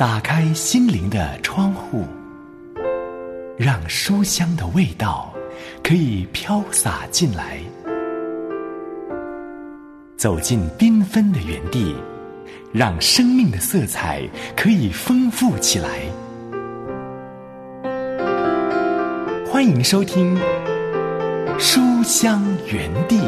打开心灵的窗户，让书香的味道可以飘洒进来。走进缤纷的园地，让生命的色彩可以丰富起来。欢迎收听《书香园地》。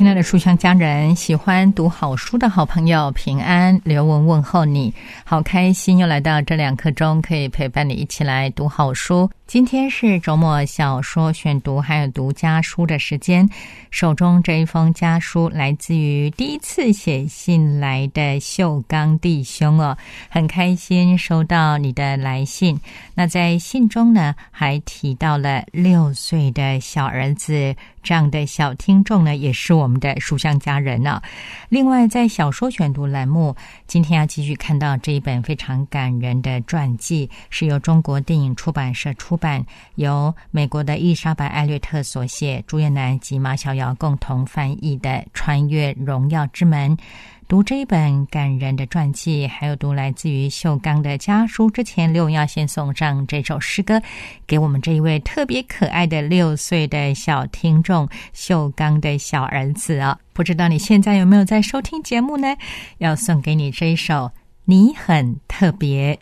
亲爱的书香家人，喜欢读好书的好朋友，平安，刘雯问候你，好开心又来到这两刻钟，可以陪伴你一起来读好书。今天是周末小说选读还有读家书的时间，手中这一封家书来自于第一次写信来的秀刚弟兄哦，很开心收到你的来信。那在信中呢，还提到了六岁的小儿子，这样的小听众呢，也是我们的书香家人呢。另外，在小说选读栏目，今天要继续看到这一本非常感人的传记，是由中国电影出版社出。版由美国的伊莎白·艾略特所写，朱彦南及马小瑶共同翻译的《穿越荣耀之门》。读这一本感人的传记，还有读来自于秀刚的家书之前，刘要先送上这首诗歌给我们这一位特别可爱的六岁的小听众秀刚的小儿子啊！不知道你现在有没有在收听节目呢？要送给你这一首《你很特别》。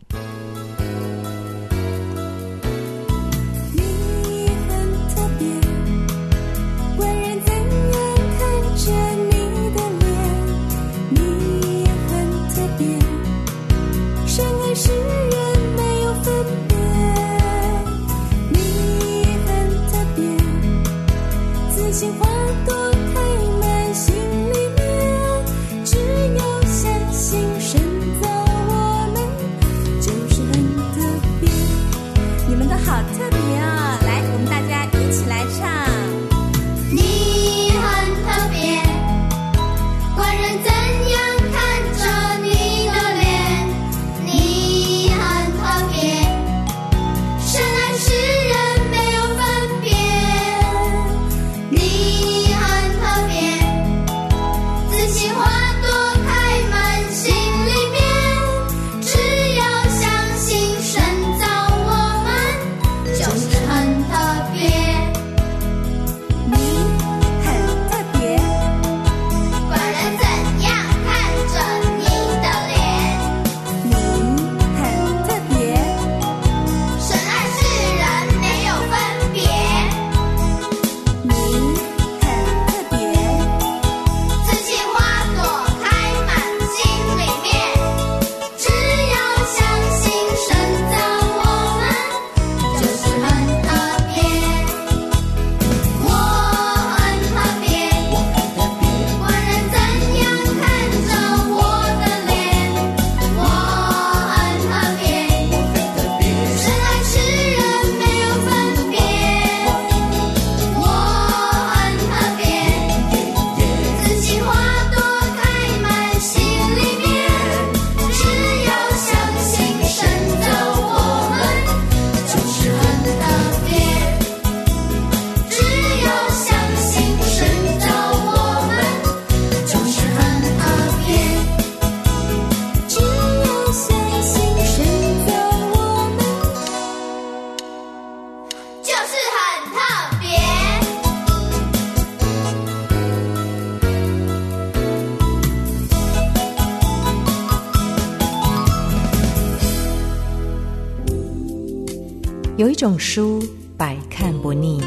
书百看不腻，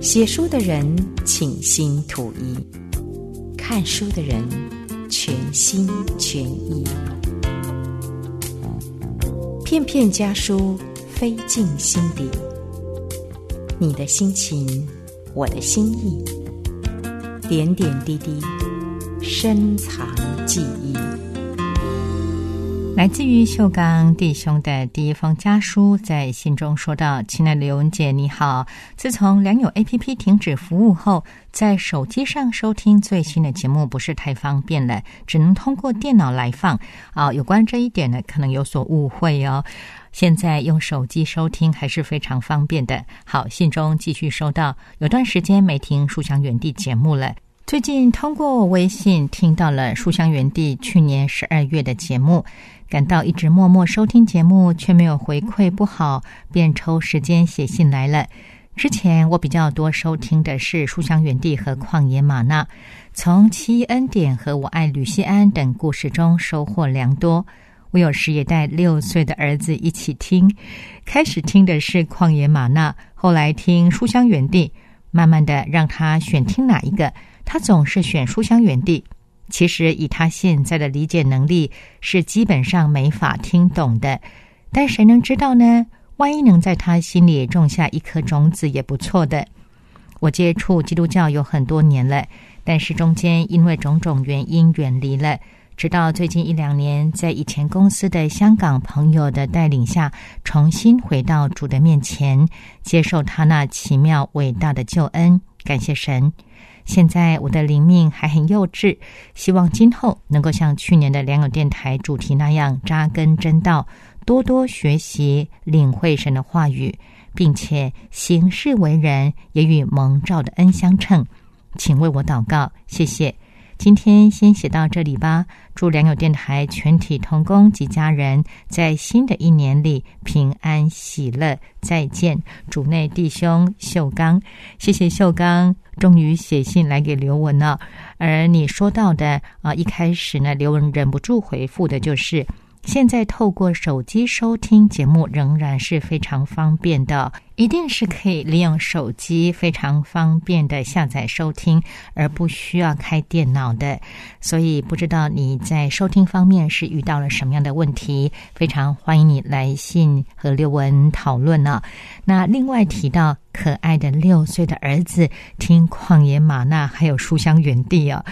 写书的人倾心吐意，看书的人全心全意。片片家书飞进心底，你的心情，我的心意，点点滴滴深藏记忆。来自于秀刚弟兄的第一封家书，在信中说道：“亲爱的刘文姐，你好。自从良友 APP 停止服务后，在手机上收听最新的节目不是太方便了，只能通过电脑来放。啊，有关这一点呢，可能有所误会哦。现在用手机收听还是非常方便的。好，信中继续收到，有段时间没听《书香园地》节目了。”最近通过微信听到了书香园地去年十二月的节目，感到一直默默收听节目却没有回馈不好，便抽时间写信来了。之前我比较多收听的是书香园地和旷野玛纳，从七恩典和我爱吕西安等故事中收获良多。我有时也带六岁的儿子一起听，开始听的是旷野玛纳，后来听书香园地，慢慢的让他选听哪一个。他总是选书香园地，其实以他现在的理解能力，是基本上没法听懂的。但谁能知道呢？万一能在他心里种下一颗种子，也不错的。我接触基督教有很多年了，但是中间因为种种原因远离了，直到最近一两年，在以前公司的香港朋友的带领下，重新回到主的面前，接受他那奇妙伟大的救恩。感谢神。现在我的灵命还很幼稚，希望今后能够像去年的良友电台主题那样扎根真道，多多学习领会神的话语，并且行事为人也与蒙召的恩相称。请为我祷告，谢谢。今天先写到这里吧。祝良友电台全体同工及家人在新的一年里平安喜乐。再见，主内弟兄秀刚，谢谢秀刚，终于写信来给刘文了。而你说到的啊，一开始呢，刘文忍不住回复的就是。现在透过手机收听节目仍然是非常方便的，一定是可以利用手机非常方便的下载收听，而不需要开电脑的。所以不知道你在收听方面是遇到了什么样的问题？非常欢迎你来信和刘文讨论呢。那另外提到。可爱的六岁的儿子听旷野玛纳，还有书香园地啊，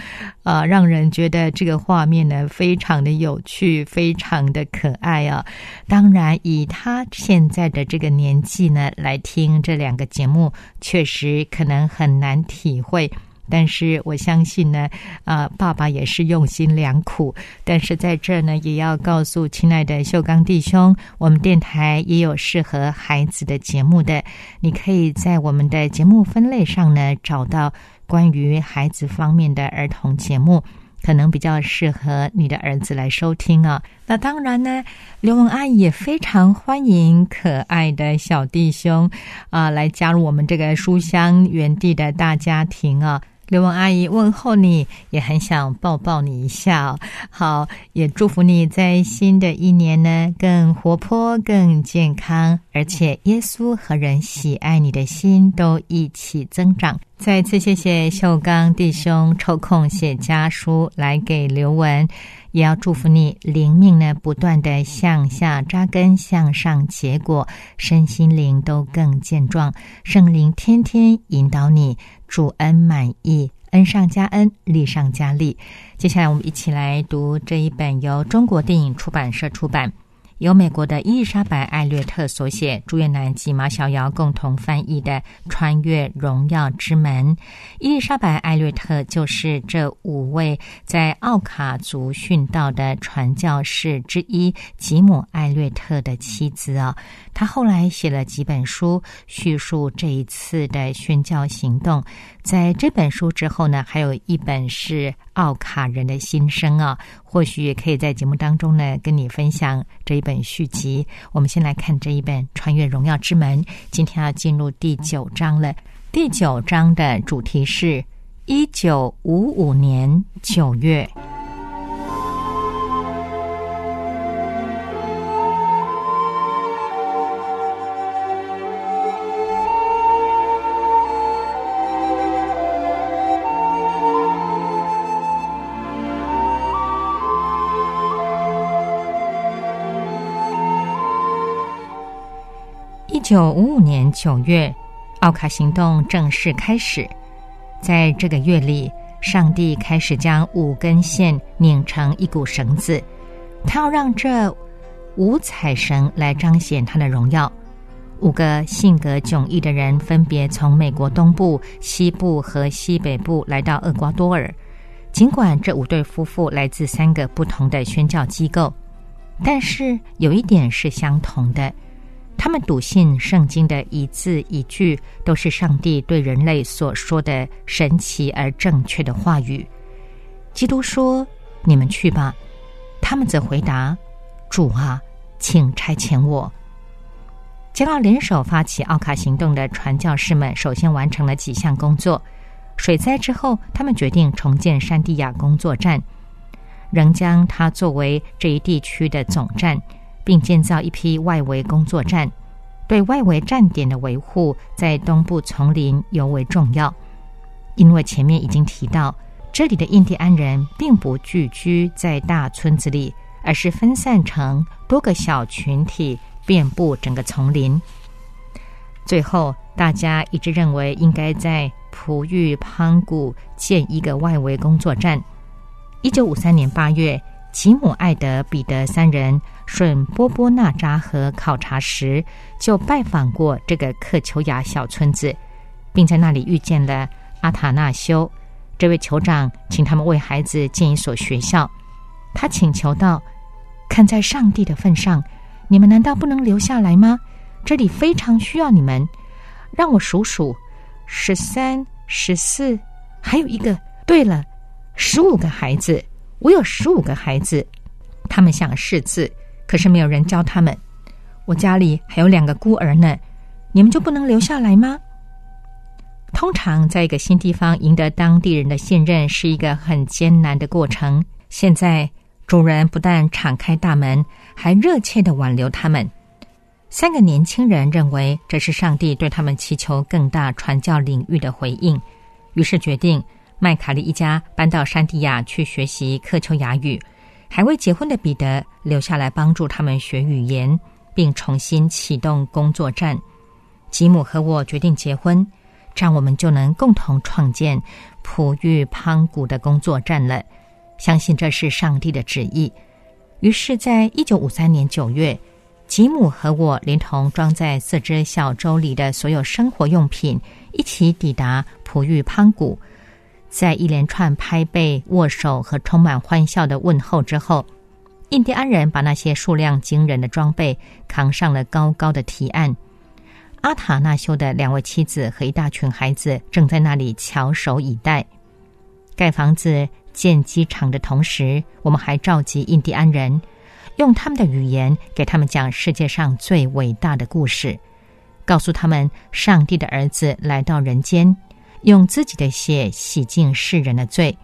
啊，让人觉得这个画面呢非常的有趣，非常的可爱啊。当然，以他现在的这个年纪呢，来听这两个节目，确实可能很难体会。但是我相信呢，啊，爸爸也是用心良苦。但是在这呢，也要告诉亲爱的秀刚弟兄，我们电台也有适合孩子的节目的。你可以在我们的节目分类上呢，找到关于孩子方面的儿童节目，可能比较适合你的儿子来收听啊。那当然呢，刘文阿姨也非常欢迎可爱的小弟兄啊，来加入我们这个书香园地的大家庭啊。刘文阿姨问候你，也很想抱抱你一下。好，也祝福你在新的一年呢更活泼、更健康，而且耶稣和人喜爱你的心都一起增长。再次谢谢秀刚弟兄抽空写家书来给刘文，也要祝福你灵命呢不断的向下扎根，向上结果，身心灵都更健壮。圣灵天天引导你，主恩满意，恩上加恩，利上加利。接下来我们一起来读这一本由中国电影出版社出版。由美国的伊丽莎白·艾略特所写，朱月南及马小瑶共同翻译的《穿越荣耀之门》。伊丽莎白·艾略特就是这五位在奥卡族殉道的传教士之一吉姆·艾略特的妻子啊。他后来写了几本书，叙述这一次的宣教行动。在这本书之后呢，还有一本是奥卡人的心声啊，或许也可以在节目当中呢跟你分享这一本续集。我们先来看这一本《穿越荣耀之门》，今天要进入第九章了。第九章的主题是一九五五年九月。九五五年九月，奥卡行动正式开始。在这个月里，上帝开始将五根线拧成一股绳子，他要让这五彩绳来彰显他的荣耀。五个性格迥异的人分别从美国东部、西部和西北部来到厄瓜多尔。尽管这五对夫妇来自三个不同的宣教机构，但是有一点是相同的：他们笃信圣经的一字一句都是上帝对人类所说的神奇而正确的话语。基督说：“你们去吧。”他们则回答：“主啊，请差遣我。”将要联手发起奥卡行动的传教士们，首先完成了几项工作。水灾之后，他们决定重建山地亚工作站，仍将它作为这一地区的总站，并建造一批外围工作站。对外围站点的维护，在东部丛林尤为重要，因为前面已经提到，这里的印第安人并不聚居在大村子里，而是分散成多个小群体。遍布整个丛林。最后，大家一致认为应该在璞玉潘谷建一个外围工作站。一九五三年八月，吉姆·艾德、彼得三人顺波波纳扎河考察时，就拜访过这个克丘亚小村子，并在那里遇见了阿塔纳修这位酋长，请他们为孩子建一所学校。他请求道：“看在上帝的份上。”你们难道不能留下来吗？这里非常需要你们。让我数数：十三、十四，还有一个。对了，十五个孩子。我有十五个孩子，他们想识字，可是没有人教他们。我家里还有两个孤儿呢。你们就不能留下来吗？通常，在一个新地方赢得当地人的信任是一个很艰难的过程。现在。主人不但敞开大门，还热切的挽留他们。三个年轻人认为这是上帝对他们祈求更大传教领域的回应，于是决定麦卡利一家搬到山地亚去学习克丘雅语，还未结婚的彼得留下来帮助他们学语言，并重新启动工作站。吉姆和我决定结婚，这样我们就能共同创建普玉潘谷的工作站了。相信这是上帝的旨意。于是，在一九五三年九月，吉姆和我连同装在四只小舟里的所有生活用品，一起抵达普玉潘谷。在一连串拍背、握手和充满欢笑的问候之后，印第安人把那些数量惊人的装备扛上了高高的提案。阿塔纳修的两位妻子和一大群孩子正在那里翘首以待，盖房子。建机场的同时，我们还召集印第安人，用他们的语言给他们讲世界上最伟大的故事，告诉他们上帝的儿子来到人间，用自己的血洗净世人的罪。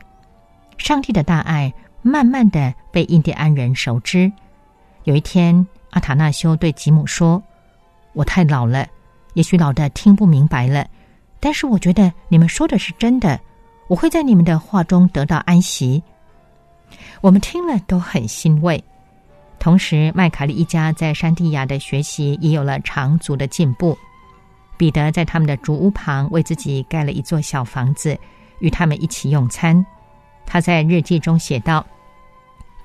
上帝的大爱慢慢的被印第安人熟知。有一天，阿塔纳修对吉姆说：“我太老了，也许老的听不明白了，但是我觉得你们说的是真的。”我会在你们的话中得到安息。我们听了都很欣慰。同时，麦卡利一家在山地亚的学习也有了长足的进步。彼得在他们的竹屋旁为自己盖了一座小房子，与他们一起用餐。他在日记中写道：“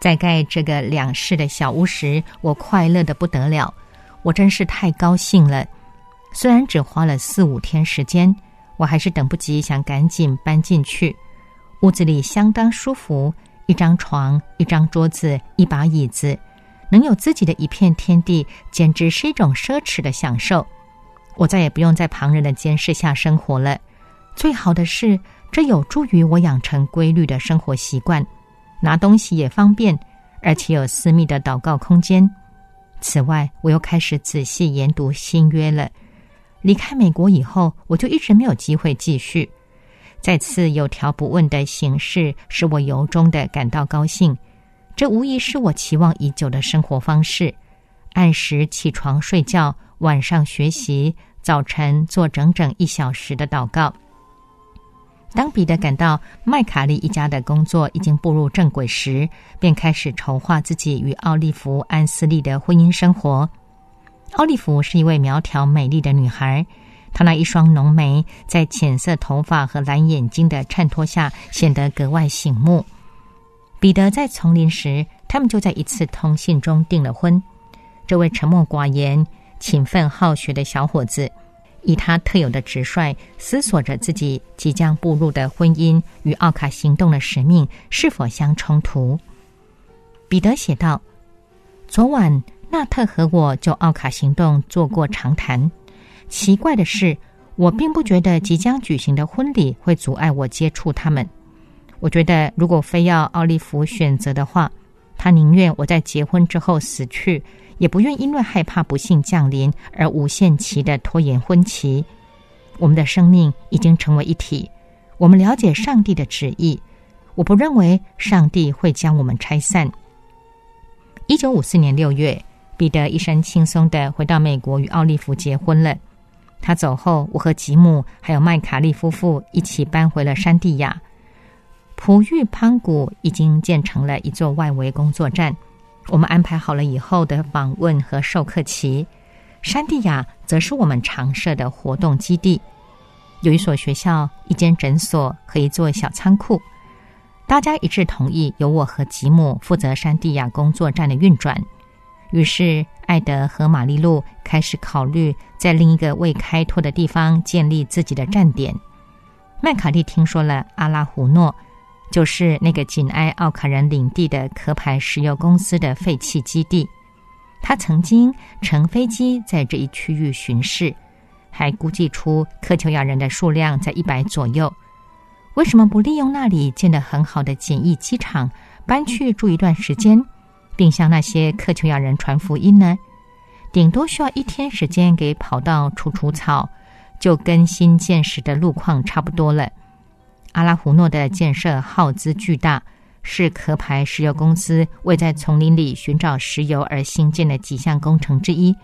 在盖这个两室的小屋时，我快乐的不得了，我真是太高兴了。虽然只花了四五天时间。”我还是等不及，想赶紧搬进去。屋子里相当舒服，一张床、一张桌子、一把椅子，能有自己的一片天地，简直是一种奢侈的享受。我再也不用在旁人的监视下生活了。最好的是，这有助于我养成规律的生活习惯，拿东西也方便，而且有私密的祷告空间。此外，我又开始仔细研读新约了。离开美国以后，我就一直没有机会继续。再次有条不紊的形式，使我由衷的感到高兴。这无疑是我期望已久的生活方式：按时起床睡觉，晚上学习，早晨做整整一小时的祷告。当彼得感到麦卡利一家的工作已经步入正轨时，便开始筹划自己与奥利弗·安斯利的婚姻生活。奥利弗是一位苗条美丽的女孩，她那一双浓眉在浅色头发和蓝眼睛的衬托下显得格外醒目。彼得在丛林时，他们就在一次通信中订了婚。这位沉默寡言、勤奋好学的小伙子，以他特有的直率，思索着自己即将步入的婚姻与奥卡行动的使命是否相冲突。彼得写道：“昨晚纳特和我就奥卡行动做过长谈。奇怪的是，我并不觉得即将举行的婚礼会阻碍我接触他们。我觉得，如果非要奥利弗选择的话，他宁愿我在结婚之后死去。”也不愿因为害怕不幸降临而无限期的拖延婚期。我们的生命已经成为一体，我们了解上帝的旨意。我不认为上帝会将我们拆散。一九五四年六月，彼得一身轻松的回到美国与奥利弗结婚了。他走后，我和吉姆还有麦卡利夫妇一起搬回了山地亚。璞玉潘谷已经建成了一座外围工作站。我们安排好了以后的访问和授课期，山地亚则是我们常设的活动基地，有一所学校、一间诊所和一座小仓库。大家一致同意由我和吉姆负责山地亚工作站的运转。于是，艾德和玛丽露开始考虑在另一个未开拓的地方建立自己的站点。麦卡利听说了阿拉胡诺。就是那个紧挨奥卡人领地的壳牌石油公司的废弃基地，他曾经乘飞机在这一区域巡视，还估计出克丘亚人的数量在一百左右。为什么不利用那里建得很好的简易机场，搬去住一段时间，并向那些克丘亚人传福音呢？顶多需要一天时间给跑道除除草，就跟新建时的路况差不多了。阿拉胡诺的建设耗资巨大，是壳牌石油公司为在丛林里寻找石油而兴建的几项工程之一。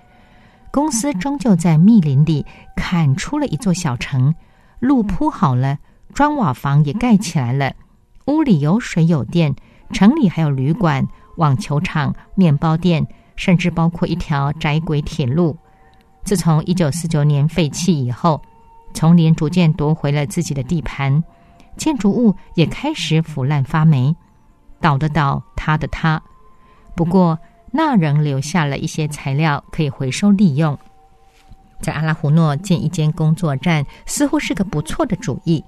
公司终究在密林里砍出了一座小城，路铺好了，砖瓦房也盖起来了，屋里有水有电，城里还有旅馆、网球场、面包店，甚至包括一条窄轨铁路。自从一九四九年废弃以后，丛林逐渐夺回了自己的地盘。建筑物也开始腐烂发霉，倒的倒，塌的塌。不过，那仍留下了一些材料可以回收利用。在阿拉胡诺建一间工作站，似乎是个不错的主意。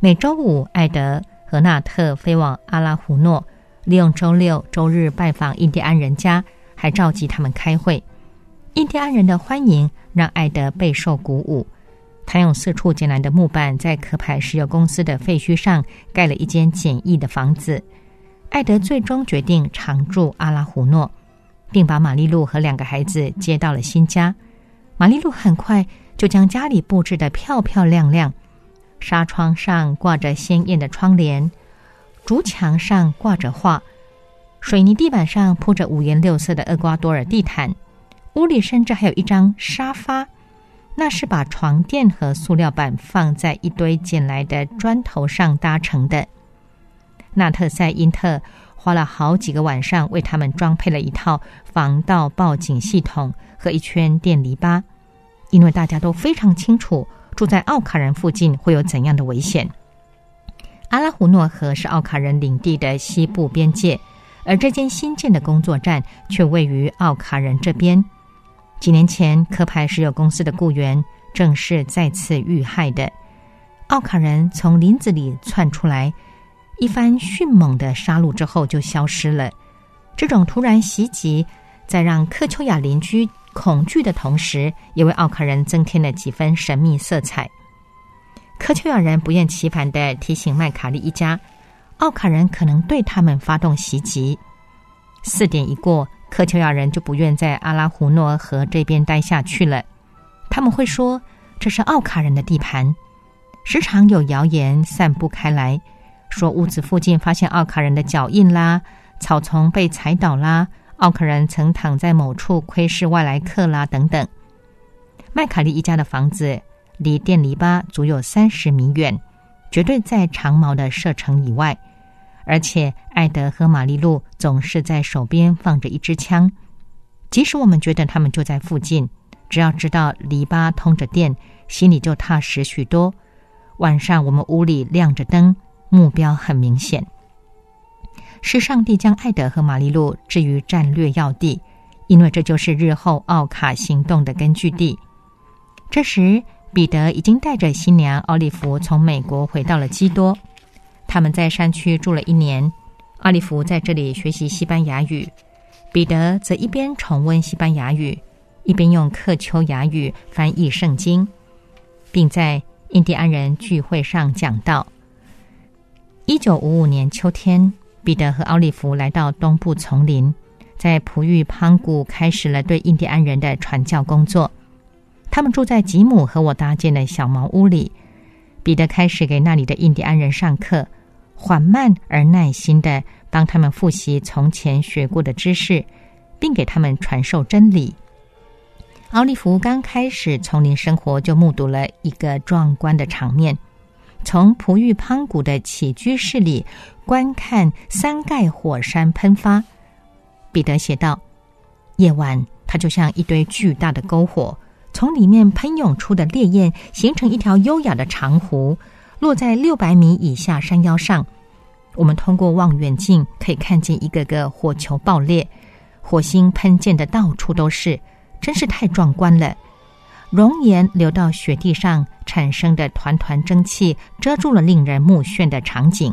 每周五，艾德和纳特飞往阿拉胡诺，利用周六、周日拜访印第安人家，还召集他们开会。印第安人的欢迎让艾德备受鼓舞。他用四处捡来的木板，在壳牌石油公司的废墟上盖了一间简易的房子。艾德最终决定常住阿拉胡诺，并把玛丽露和两个孩子接到了新家。玛丽露很快就将家里布置得漂漂亮亮，纱窗上挂着鲜艳的窗帘，竹墙上挂着画，水泥地板上铺着五颜六色的厄瓜多尔地毯，屋里甚至还有一张沙发。那是把床垫和塑料板放在一堆捡来的砖头上搭成的。纳特塞因特花了好几个晚上为他们装配了一套防盗报警系统和一圈电篱笆，因为大家都非常清楚住在奥卡人附近会有怎样的危险。阿拉胡诺河是奥卡人领地的西部边界，而这间新建的工作站却位于奥卡人这边。几年前，科派石油公司的雇员正是再次遇害的。奥卡人从林子里窜出来，一番迅猛的杀戮之后就消失了。这种突然袭击，在让克丘亚邻居恐惧的同时，也为奥卡人增添了几分神秘色彩。克丘亚人不厌其烦的提醒麦卡利一家，奥卡人可能对他们发动袭击。四点一过。科丘亚人就不愿在阿拉胡诺河这边待下去了。他们会说这是奥卡人的地盘。时常有谣言散布开来，说屋子附近发现奥卡人的脚印啦，草丛被踩倒啦，奥卡人曾躺在某处窥视外来客啦等等。麦卡利一家的房子离电篱笆足有三十米远，绝对在长矛的射程以外。而且，艾德和玛丽露总是在手边放着一支枪。即使我们觉得他们就在附近，只要知道篱笆通着电，心里就踏实许多。晚上，我们屋里亮着灯，目标很明显。是上帝将艾德和玛丽露置于战略要地，因为这就是日后奥卡行动的根据地。这时，彼得已经带着新娘奥利弗从美国回到了基多。他们在山区住了一年，奥利弗在这里学习西班牙语，彼得则一边重温西班牙语，一边用克丘雅语翻译圣经，并在印第安人聚会上讲道。一九五五年秋天，彼得和奥利弗来到东部丛林，在璞玉潘谷开始了对印第安人的传教工作。他们住在吉姆和我搭建的小茅屋里。彼得开始给那里的印第安人上课，缓慢而耐心的帮他们复习从前学过的知识，并给他们传授真理。奥利弗刚开始丛林生活，就目睹了一个壮观的场面：从璞玉潘谷的起居室里观看三盖火山喷发。彼得写道：“夜晚，它就像一堆巨大的篝火。”从里面喷涌出的烈焰形成一条优雅的长湖，落在六百米以下山腰上。我们通过望远镜可以看见一个个火球爆裂，火星喷溅的到处都是，真是太壮观了。熔岩流到雪地上产生的团团蒸汽，遮住了令人目眩的场景。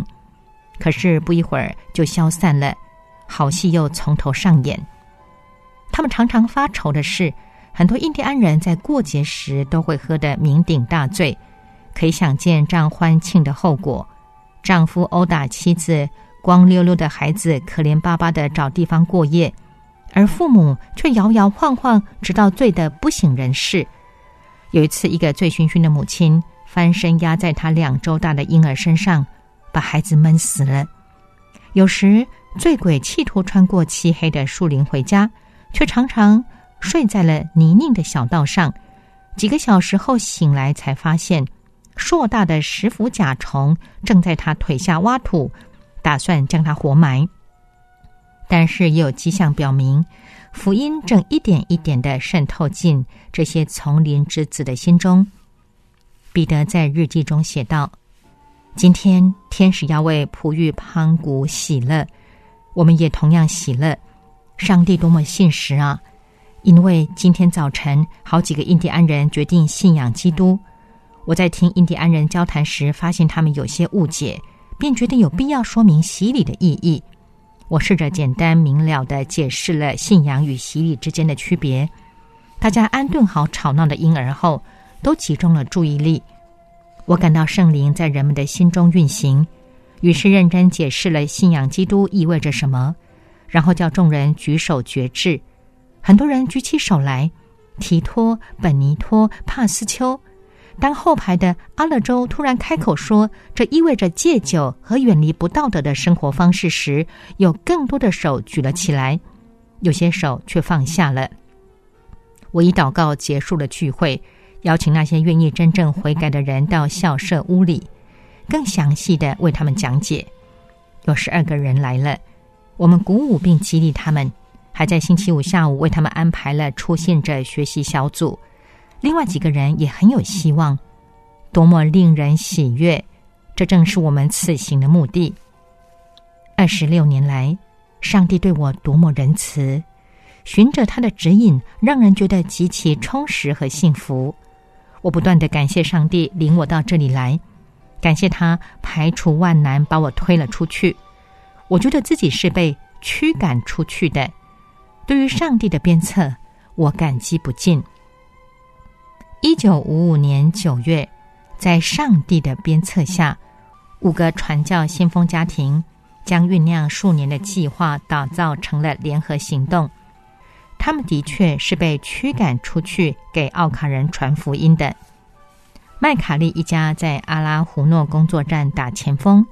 可是不一会儿就消散了，好戏又从头上演。他们常常发愁的是。很多印第安人在过节时都会喝得酩酊大醉，可以想见这样欢庆的后果：丈夫殴打妻子，光溜溜的孩子可怜巴巴的找地方过夜，而父母却摇摇晃晃，直到醉得不省人事。有一次，一个醉醺醺的母亲翻身压在她两周大的婴儿身上，把孩子闷死了。有时，醉鬼企图穿过漆黑的树林回家，却常常。睡在了泥泞的小道上，几个小时后醒来，才发现硕大的石斧甲虫正在他腿下挖土，打算将他活埋。但是也有迹象表明，福音正一点一点的渗透进这些丛林之子的心中。彼得在日记中写道：“今天天使要为璞玉潘谷喜乐，我们也同样喜乐。上帝多么信实啊！”因为今天早晨，好几个印第安人决定信仰基督。我在听印第安人交谈时，发现他们有些误解，便觉得有必要说明洗礼的意义。我试着简单明了的解释了信仰与洗礼之间的区别。大家安顿好吵闹的婴儿后，都集中了注意力。我感到圣灵在人们的心中运行，于是认真解释了信仰基督意味着什么，然后叫众人举手决志。很多人举起手来，提托、本尼托、帕斯丘。当后排的阿勒州突然开口说这意味着戒酒和远离不道德的生活方式时，有更多的手举了起来，有些手却放下了。我以祷告结束了聚会，邀请那些愿意真正悔改的人到校舍屋里，更详细的为他们讲解。有十二个人来了，我们鼓舞并激励他们。还在星期五下午为他们安排了出现者学习小组，另外几个人也很有希望，多么令人喜悦！这正是我们此行的目的。二十六年来，上帝对我多么仁慈，循着他的指引，让人觉得极其充实和幸福。我不断的感谢上帝领我到这里来，感谢他排除万难把我推了出去。我觉得自己是被驱赶出去的。对于上帝的鞭策，我感激不尽。一九五五年九月，在上帝的鞭策下，五个传教先锋家庭将酝酿数年的计划打造成了联合行动。他们的确是被驱赶出去给奥卡人传福音的。麦卡利一家在阿拉胡诺工作站打前锋，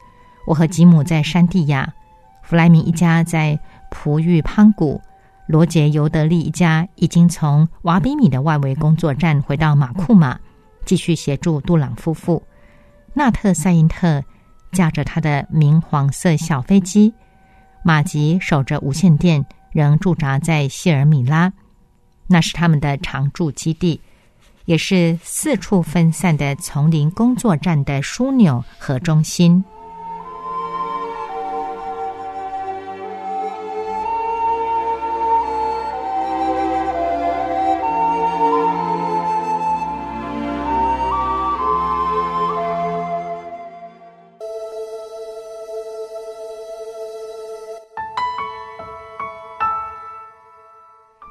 我和吉姆在山地亚，弗莱明一家在璞玉潘谷。罗杰尤德利一家已经从瓦比米的外围工作站回到马库马，继续协助杜朗夫妇。纳特塞因特驾着他的明黄色小飞机，马吉守着无线电，仍驻扎在谢尔米拉，那是他们的常驻基地，也是四处分散的丛林工作站的枢纽和中心。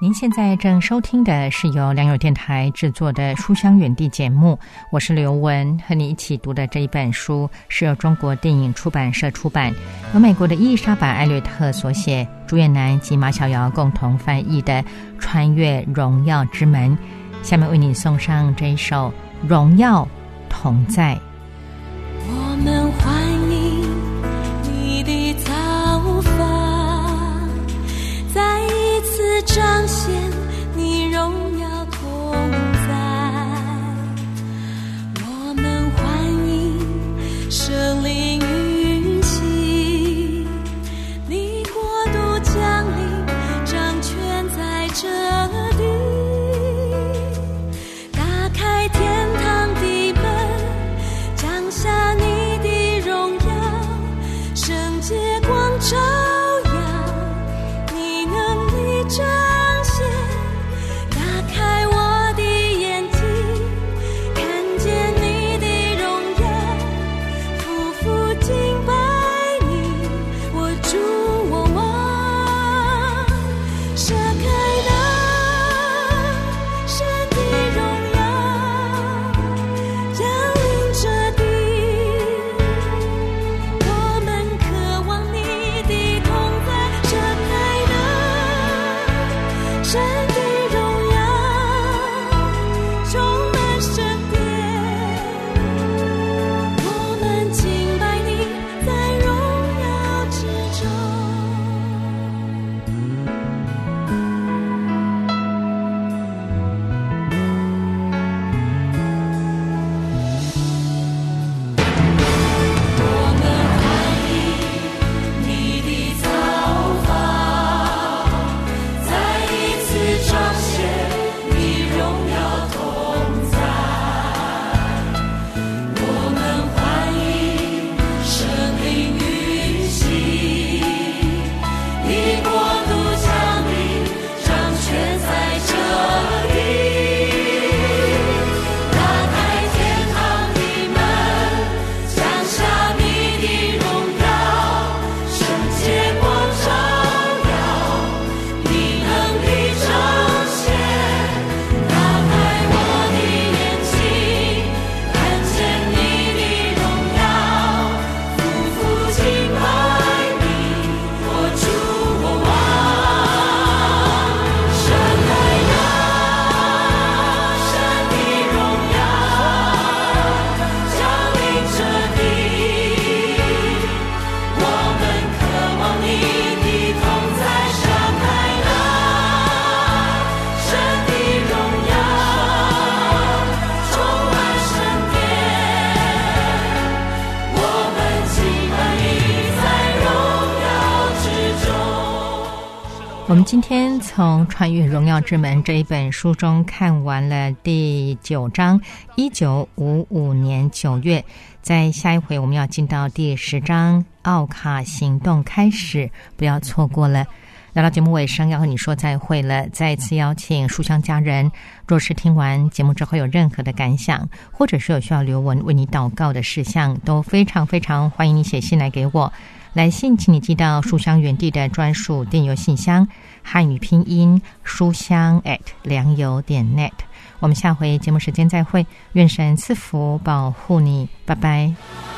您现在正收听的是由良友电台制作的《书香远地》节目，我是刘雯，和你一起读的这一本书是由中国电影出版社出版，由美国的伊丽莎白·艾略特所写，朱彦南及马小瑶共同翻译的《穿越荣耀之门》。下面为你送上这一首《荣耀同在》。彰显今天从《穿越荣耀之门》这一本书中看完了第九章，一九五五年九月。在下一回我们要进到第十章，奥卡行动开始，不要错过了。来到节目尾声，要和你说再会了。再次邀请书香家人，若是听完节目之后有任何的感想，或者是有需要刘文为你祷告的事项，都非常非常欢迎你写信来给我。来信请你寄到书香园地的专属电邮信箱，汉语拼音书香 at 良友点 net。我们下回节目时间再会，愿神赐福保护你，拜拜。